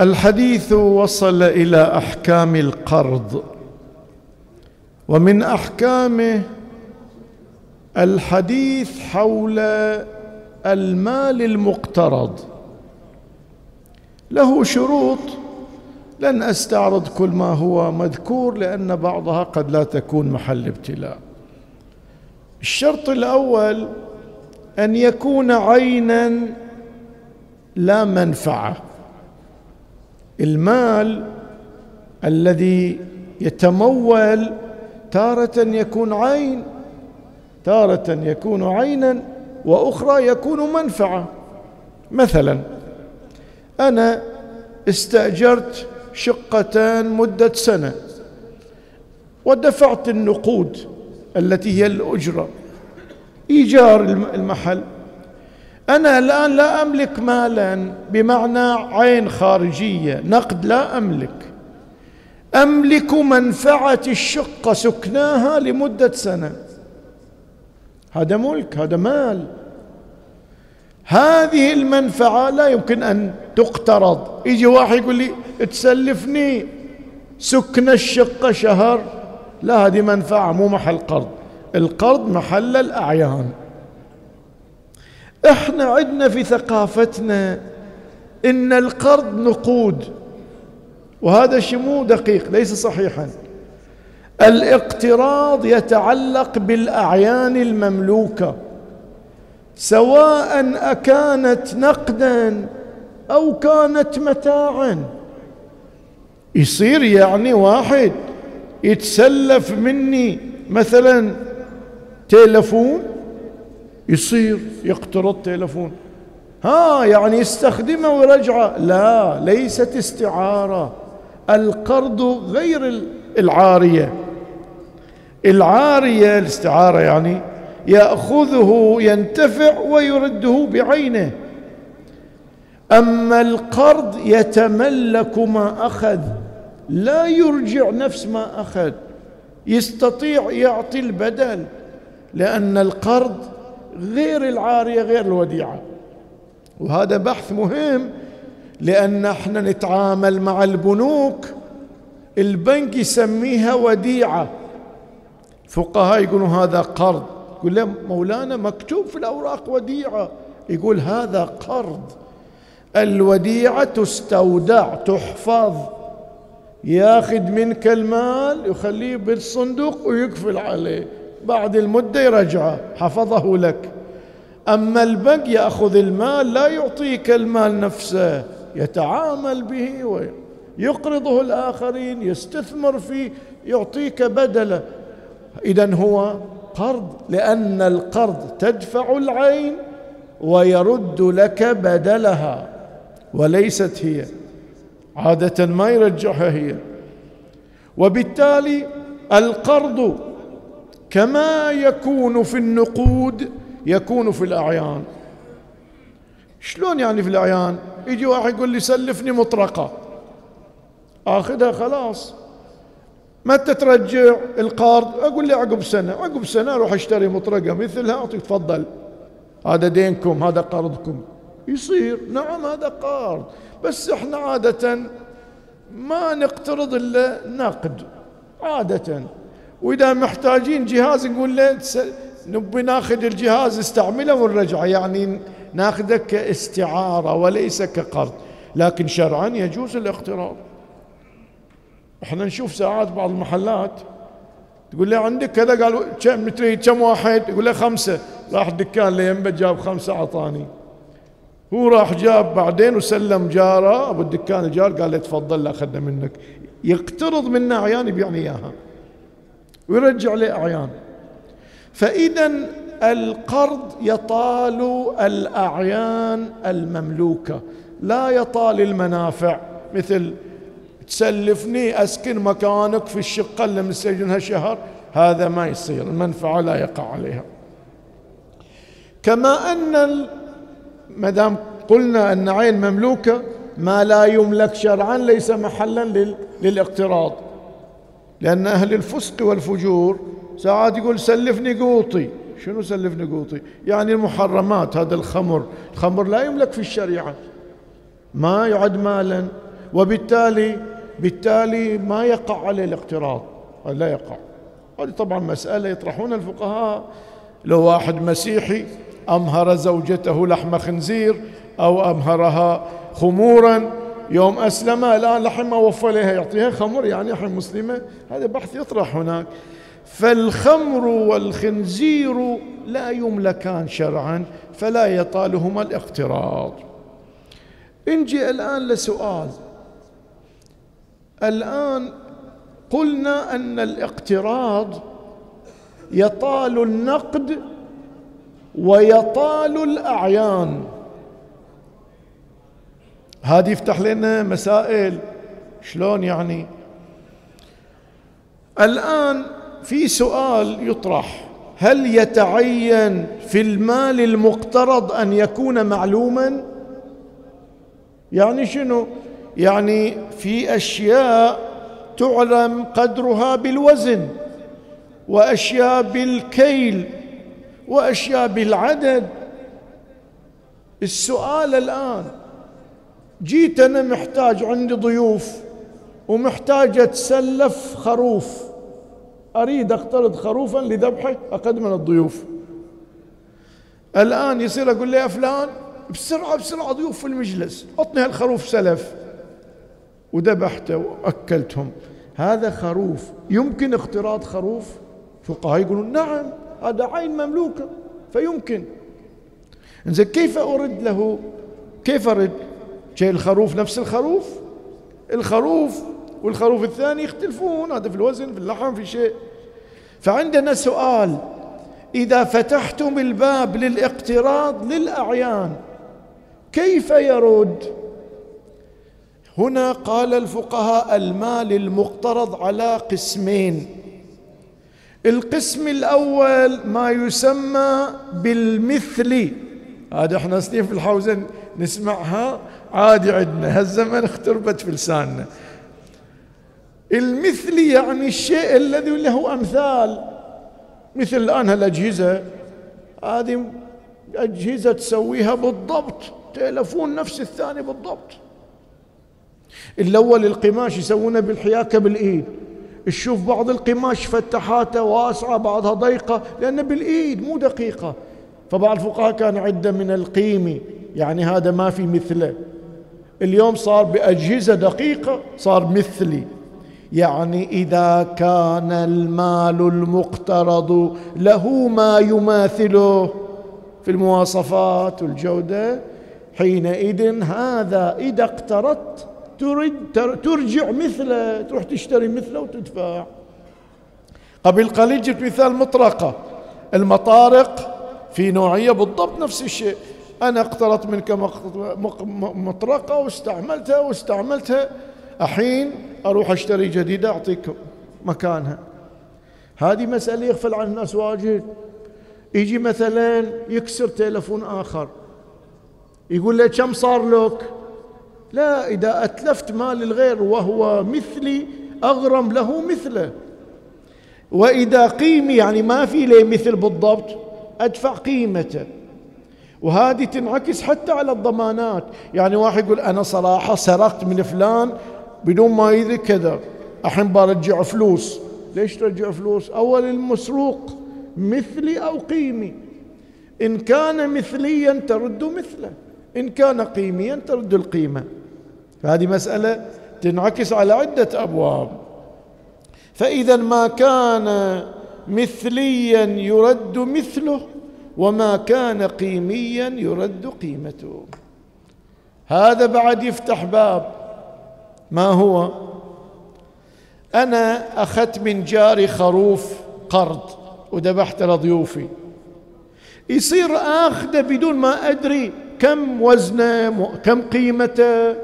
الحديث وصل إلى أحكام القرض ومن أحكامه الحديث حول المال المقترض. له شروط لن أستعرض كل ما هو مذكور لأن بعضها قد لا تكون محل ابتلاء. الشرط الأول أن يكون عينا لا منفعة. المال الذي يتمول تارة يكون عين تارة يكون عينا وأخرى يكون منفعة. مثلا أنا استأجرت شقتان مدة سنة ودفعت النقود التي هي الأجرة. إيجار المحل أنا الآن لا أملك مالا بمعنى عين خارجية. نقد لا أملك. أملك منفعة الشقه سكناها لمدة سنة. هذا ملك هذا مال. هذه المنفعة لا يمكن أن تقترض. يجي واحد يقول لي تسلفني سكن الشقه شهر؟ لا هذه منفعة مو محل قرض. القرض محل الأعيان. إحنا عندنا في ثقافتنا إن القرض نقود. وهذا شيء مو دقيق ليس صحيحا. الاقتراض يتعلق بالأعيان المملوكة سواء أكانت نقدا أو كانت متاعا. يصير يعني واحد يتسلف مني مثلا تلفون يصير يقترض تلفون ها يعني يستخدمه ويرجعه لا ليست استعارة. القرض غير العارية. العارية الاستعارة يعني يأخذه ينتفع ويرده بعينه. أما القرض يتملك ما أخذ. لا يرجع نفس ما أخذ. يستطيع يعطي البدل. لأن القرض غير العارية غير الوديعة. وهذا بحث مهم لأن إحنا نتعامل مع البنوك البنك يسميها وديعة. فقهاء يقولون هذا قرض. يقول له مولانا مكتوب في الأوراق وديعة. يقول هذا قرض. الوديعة تستودع تحفظ. ياخذ منك المال يخليه بالصندوق ويقفل عليه. بعد المدة يرجعه حفظه لك. أما البنك يأخذ المال لا يعطيك المال نفسه يتعامل به ويقرضه الآخرين يستثمر فيه يعطيك بدله. إذا هو قرض لأن القرض تدفع العين ويرد لك بدلها وليست هي. عادة ما يرجعها هي. وبالتالي القرض كما يكون في النقود يكون في الأعيان. شلون يعني في الأعيان؟ يجي واحد يقول لي سلفني مطرقة. آخذها خلاص. متى ترجع القرض؟ أقول لي عقب سنة. عقب سنة أروح أشتري مطرقة مثلها أعطيك تفضل. هذا دينكم هذا قرضكم. يصير. نعم هذا قرض. بس إحنا عادة ما نقترض إلا نقد. عادة. وإذا محتاجين جهاز نقول له نبي ناخذ الجهاز استعمله ونرجعه يعني ناخذه كاستعاره وليس كقرض. لكن شرعا يجوز الاقتراض إحنا نشوف ساعات بعض المحلات تقول له عندك كذا؟ قال كم تريد؟ كم واحد؟ يقول له خمسة. راح الدكان اللي جاب خمسة أعطاني. هو راح جاب بعدين وسلم جاره أبو الدكان الجار قال له تفضل أخذنا منك. يقترض منا عيان يبيعني إياها. ويرجع لي أعيان فإذا القرض يطال الأعيان المملوكة لا يطال المنافع. مثل تسلفني أسكن مكانك في الشقة اللي مستجنها شهر هذا ما يصير المنفعة لا يقع عليها. كما أن ما دام قلنا أن عين مملوكة ما لا يملك شرعا ليس محلا للاقتراض. لأن أهل الفسق والفجور ساعات يقول سلفني قوطي. شنو سلفني قوطي؟ يعني المحرمات هذا الخمر. الخمر لا يملك في الشريعة. ما يعد مالا. وبالتالي بالتالي ما يقع عليه الاقتراض. لا يقع. هذه طبعا مسألة يطرحون الفقهاء. لو واحد مسيحي أمهر زوجته لحم خنزير أو أمهرها خمورا يوم أسلم الآن لحم وفى لها يعطيها خمر يعني الحين مسلمة. هذا بحث يطرح هناك. فالخمر والخنزير لا يملكان شرعا فلا يطالهما الاقتراض. نجي الآن لسؤال. الآن قلنا أن الاقتراض يطال النقد ويطال الأعيان. هذه يفتح لنا مسائل. شلون يعني؟ الآن في سؤال يطرح. هل يتعين في المال المقترض أن يكون معلوما؟ يعني شنو؟ يعني في أشياء تعلم قدرها بالوزن وأشياء بالكيل وأشياء بالعدد. السؤال الآن جيت أنا محتاج عندي ضيوف ومحتاج أتسلف خروف. أريد أقترض خروفا لذبحة أقدم من الضيوف. الآن يصير أقول لي يا فلان بسرعة بسرعة ضيوف في المجلس عطني هالخروف سلف. وذبحته وأكلتهم. هذا خروف يمكن اقتراض خروف؟ فقهاء يقولون نعم هذا عين مملوكة فيمكن. زين كيف أرد له؟ كيف أرد؟ شيء الخروف نفس الخروف الخروف والخروف الثاني يختلفون هذا في الوزن في اللحم في شيء. فعندنا سؤال إذا فتحتم الباب للاقتراض للأعيان كيف يرد؟ هنا قال الفقهاء المال المقترض على قسمين. القسم الأول ما يسمى بالمثل هذا إحنا سنين في الحوزن نسمعها. عادي عندنا. هالزمن اختربت في لساننا. المثل يعني الشيء الذي له أمثال. مثل الآن هالأجهزة. هذه أجهزة تسويها بالضبط. تلفون نفس الثاني بالضبط. الأول القماش يسوونه بالحياكة بالإيد. تشوف بعض القماش فتحاته واسعة بعضها ضيقة لأنه بالإيد مو دقيقة. فبعض الفقهاء كان عدة من القيمة يعني هذا ما في مثله. اليوم صار بأجهزة دقيقة صار مثلي. يعني إذا كان المال المقترض له ما يماثله في المواصفات والجودة حينئذ هذا إذا اقترضت ترد ترجع مثله تروح تشتري مثله وتدفع. قبل قليل جبت مثال مطرقة. المطارق في نوعية بالضبط نفس الشيء. أنا اقترضت منك مطرقة واستعملتها واستعملتها. الحين أروح أشتري جديدة أعطيك مكانها. هذه مسألة يغفل عن الناس واجد. يجي مثلا يكسر تلفون آخر. يقول له كم صار لك؟ لا إذا أتلفت مال الغير وهو مثلي أغرم له مثله. وإذا قيمي يعني ما في لي مثل بالضبط أدفع قيمته. وهذه تنعكس حتى على الضمانات. يعني واحد يقول أنا صراحة سرقت من فلان بدون ما يدري كذا. الحين برجع فلوس. ليش ترجع فلوس؟ أول المسروق مثلي أو قيمي. إن كان مثليا ترد مثله. إن كان قيميا ترد القيمة. فهذه مسألة تنعكس على عدة أبواب. فإذا ما كان مثليا يرد مثله وما كان قيميا يرد قيمته. هذا بعد يفتح باب. ما هو؟ أنا أخذت من جاري خروف قرض وذبحت لضيوفي يصير آخذه بدون ما أدري كم وزنه كم قيمته.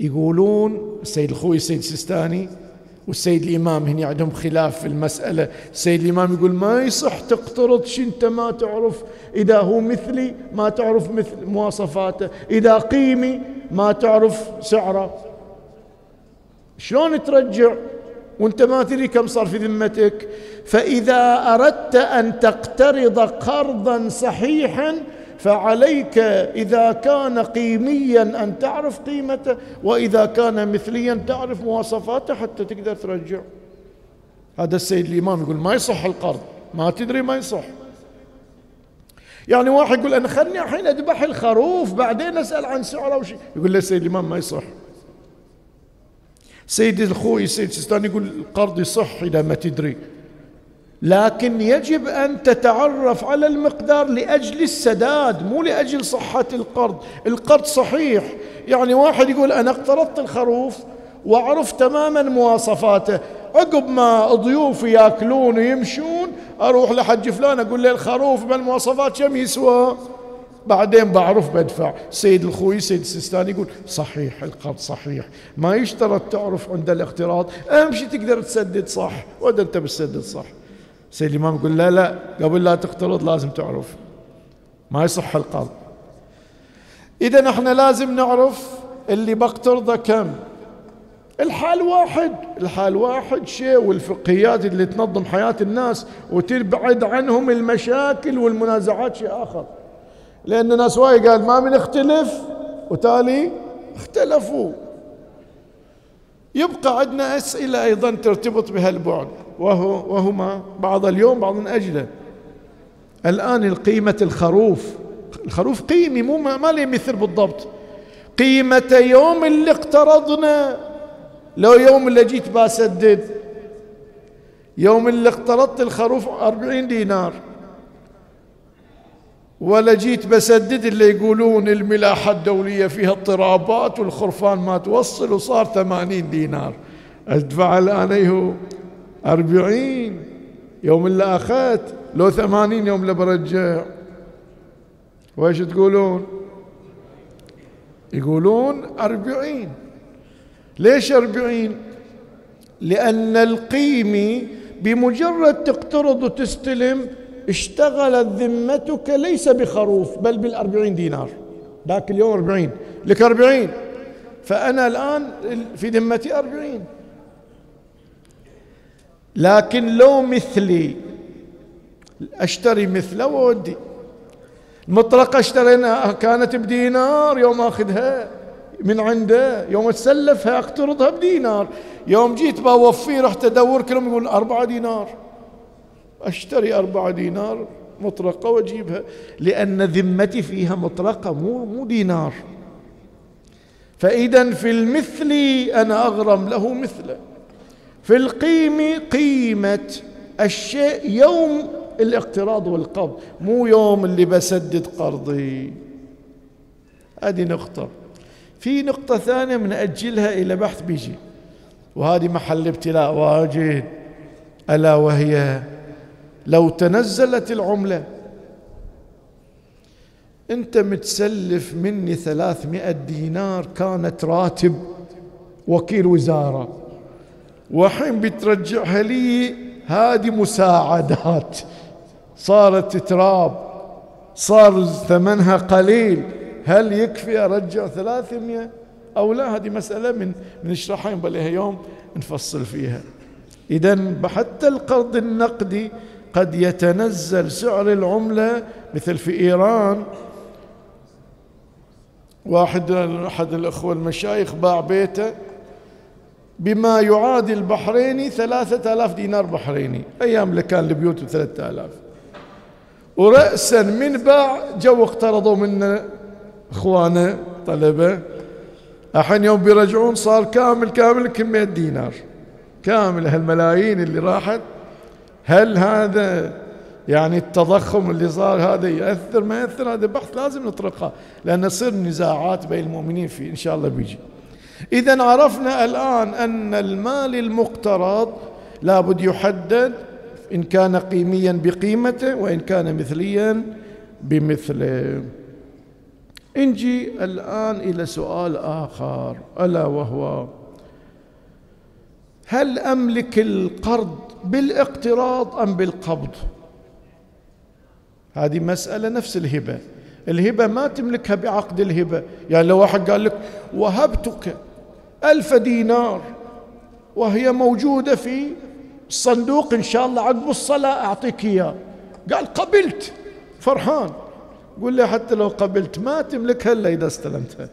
يقولون السيد الخوي السيد السيستاني والسيد الإمام هنا عندهم خلاف في المسألة. السيد الإمام يقول ما يصح تقترض أنت ما تعرف. إذا هو مثلي ما تعرف مثل مواصفاته. إذا قيمي ما تعرف سعره. شلون ترجع؟ وأنت ما تدري كم صار في ذمتك. فإذا أردت أن تقترض قرضا صحيحا فعليك إذا كان قيميا أن تعرف قيمته وإذا كان مثليا تعرف مواصفاته حتى تقدر ترجع. هذا السيد الإمام يقول ما يصح القرض ما تدري ما يصح. يعني واحد يقول أنا خلني الحين أذبح الخروف بعدين أسأل عن سعره وشي يقول له السيد الإمام ما يصح. سيد الخوي سيد سيستاني يقول القرض يصح إذا ما تدري. لكن يجب أن تتعرف على المقدار لأجل السداد مو لأجل صحة القرض، القرض صحيح، يعني واحد يقول أنا اقترضت الخروف واعرف تماما مواصفاته، عقب ما ضيوفي يأكلون ويمشون أروح لحج فلان أقول له الخروف بالمواصفات كم يسوى؟ بعدين بعرف بدفع. سيد الخوي سيد السيستاني يقول صحيح القرض صحيح. ما يشترط تعرف عند الاقتراض. أهم شيء تقدر تسدد صح. وده أنت بتسدد صح. سيد الإمام يقول لا لا قبل لا تقترض لازم تعرف. ما يصح القرض إذا إحنا لازم نعرف اللي بقترضه كم. الحال واحد الحال واحد شيء والفقهيات اللي تنظم حياة الناس وتبعد عنهم المشاكل والمنازعات شيء آخر. لأن ناس وايد قال ما بنختلف وتالي اختلفوا. يبقى عندنا أسئلة أيضا ترتبط بهالبعد وهو وهما بعض اليوم بعض من أجله. الآن القيمة الخروف. الخروف قيمي مو ما لي مثل بالضبط. قيمة يوم اللي اقترضنا. لو يوم اللي جيت بسدد يوم اللي اقترضت الخروف أربعين دينار. ولا جيت بسدد اللي يقولون الملاحة الدولية فيها اضطرابات والخرفان ما توصل وصار ثمانين دينار. أدفع الآن هو؟ أربعين. يوم اللي أخذت لو ثمانين يوم اللي برجع. وإيش تقولون؟ يقولون أربعين. ليش أربعين؟ لأن القيمي بمجرد تقترض وتستلم اشتغلت ذمتك ليس بخروف بل بالأربعين دينار. ذاك اليوم أربعين. لك أربعين. فأنا الآن في ذمتي أربعين. لكن لو مثلي أشتري مثله وودي. المطرقة اشتريناها كانت بدينار يوم آخذها من عنده يوم اتسلفها اقترضها بدينار. يوم جيت بوفيه رحت ادور كلهم يقول أربعة دينار. أشتري أربعة دينار مطرقة وأجيبها لأن ذمتي فيها مطرقة مو مو دينار. فإذا في المثل أنا أغرم له مثله. في القيمة قيمة الشيء يوم الاقتراض والقبض مو يوم اللي بسدد قرضي. هذه نقطة. في نقطة ثانية من أجلها إلى بحث بيجي. وهذه محل ابتلاء واجد. ألا وهي لو تنزلت العملة. أنت متسلف مني ثلاثمائة دينار كانت راتب وكيل وزارة. وحين بترجعها لي هذه مساعدات. صارت تراب صار ثمنها قليل. هل يكفي أرجع ثلاثمية أو لا هذه مسألة من نشرحها ينبغي يوم نفصل فيها. إذا حتى القرض النقدي قد يتنزل سعر العملة مثل في إيران. واحد أحد الأخوة المشايخ باع بيته بما يعادل البحريني ثلاثة آلاف دينار بحريني. أيام اللي كان البيوت بثلاثة آلاف. ورأسا من باع جو اقترضوا منا إخوانه طلبة. الحين يوم بيرجعون صار كامل كامل كمية دينار. كامل هالملايين اللي راحت. هل هذا يعني التضخم اللي صار هذا يأثر؟ ما يأثر هذا بحث لازم نطرقه لأن تصير نزاعات بين المؤمنين فيه إن شاء الله بيجي. إذا عرفنا الآن أن المال المقترض لابد يحدد إن كان قيميا بقيمته وإن كان مثليا بمثله نجي الآن إلى سؤال آخر ألا وهو هل أملك القرض بالاقتراض أم بالقبض؟ هذه مسألة نفس الهبة. الهبة ما تملكها بعقد الهبة. يعني لو واحد قال لك وهبتك ألف دينار وهي موجودة في الصندوق إن شاء الله عقب الصلاة أعطيك إياه. قال قبلت. فرحان. قول لي حتى لو قبلت ما تملكها إلا إذا استلمتها.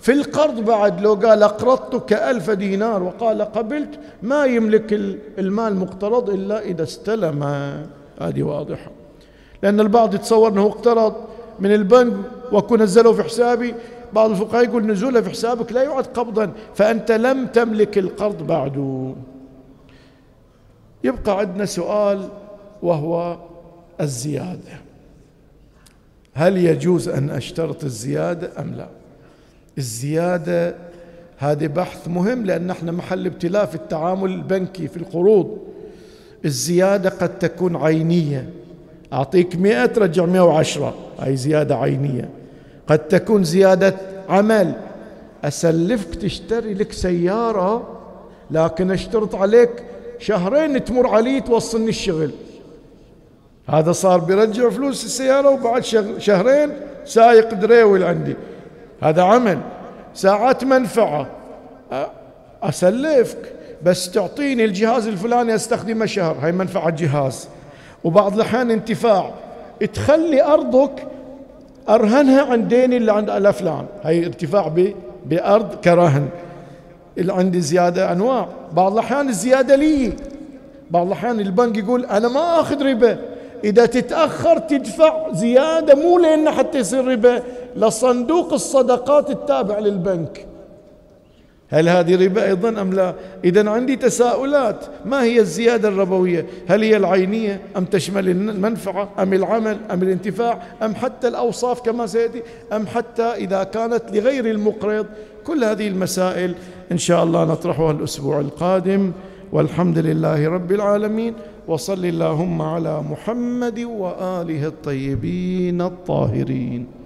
في القرض بعد لو قال أقرضتك ألف دينار وقال قبلت ما يملك المال مقترض إلا إذا استلم. هذه واضحة. لأن البعض يتصور أنه اقترض من البنك وكو نزله في حسابي. بعض الفقهاء يقول نزوله في حسابك لا يعد قبضا. فأنت لم تملك القرض بعد. يبقى عندنا سؤال وهو الزيادة. هل يجوز أن أشترط الزيادة أم لا؟ الزيادة هذا بحث مهم لأن إحنا محل ابتلاء في التعامل البنكي في القروض. الزيادة قد تكون عينية. أعطيك مئة ترجع مئة وعشرة. هاي زيادة عينية. قد تكون زيادة عمل. أسلفك تشتري لك سيارة لكن أشترط عليك شهرين تمر علي توصلني الشغل. هذا صار بيرجع فلوس السيارة وبعد شهرين سايق دريوي عندي. هذا عمل ساعات منفعة. أسلفك بس تعطيني الجهاز الفلاني أستخدمه شهر هاي منفعة جهاز وبعض الأحيان انتفاع. تخلي أرضك أرهنها عن ديني اللي عند الأفلان هاي ارتفاع بأرض كرهن. اللي عندي زيادة أنواع. بعض الأحيان الزيادة لي. بعض الأحيان البنك يقول أنا ما أخذ ربا. إذا تتأخر تدفع زيادة مو لأن حتى يصير ربا. لصندوق الصدقات التابع للبنك. هل هذه ربا أيضا أم لا؟ إذا عندي تساؤلات. ما هي الزيادة الربوية؟ هل هي العينية أم تشمل المنفعة؟ أم العمل؟ أم الانتفاع؟ أم حتى الأوصاف كما سيأتي؟ أم حتى إذا كانت لغير المقرض؟ كل هذه المسائل إن شاء الله نطرحها الأسبوع القادم. والحمد لله رب العالمين. وصل اللهم على محمد وآله الطيبين الطاهرين.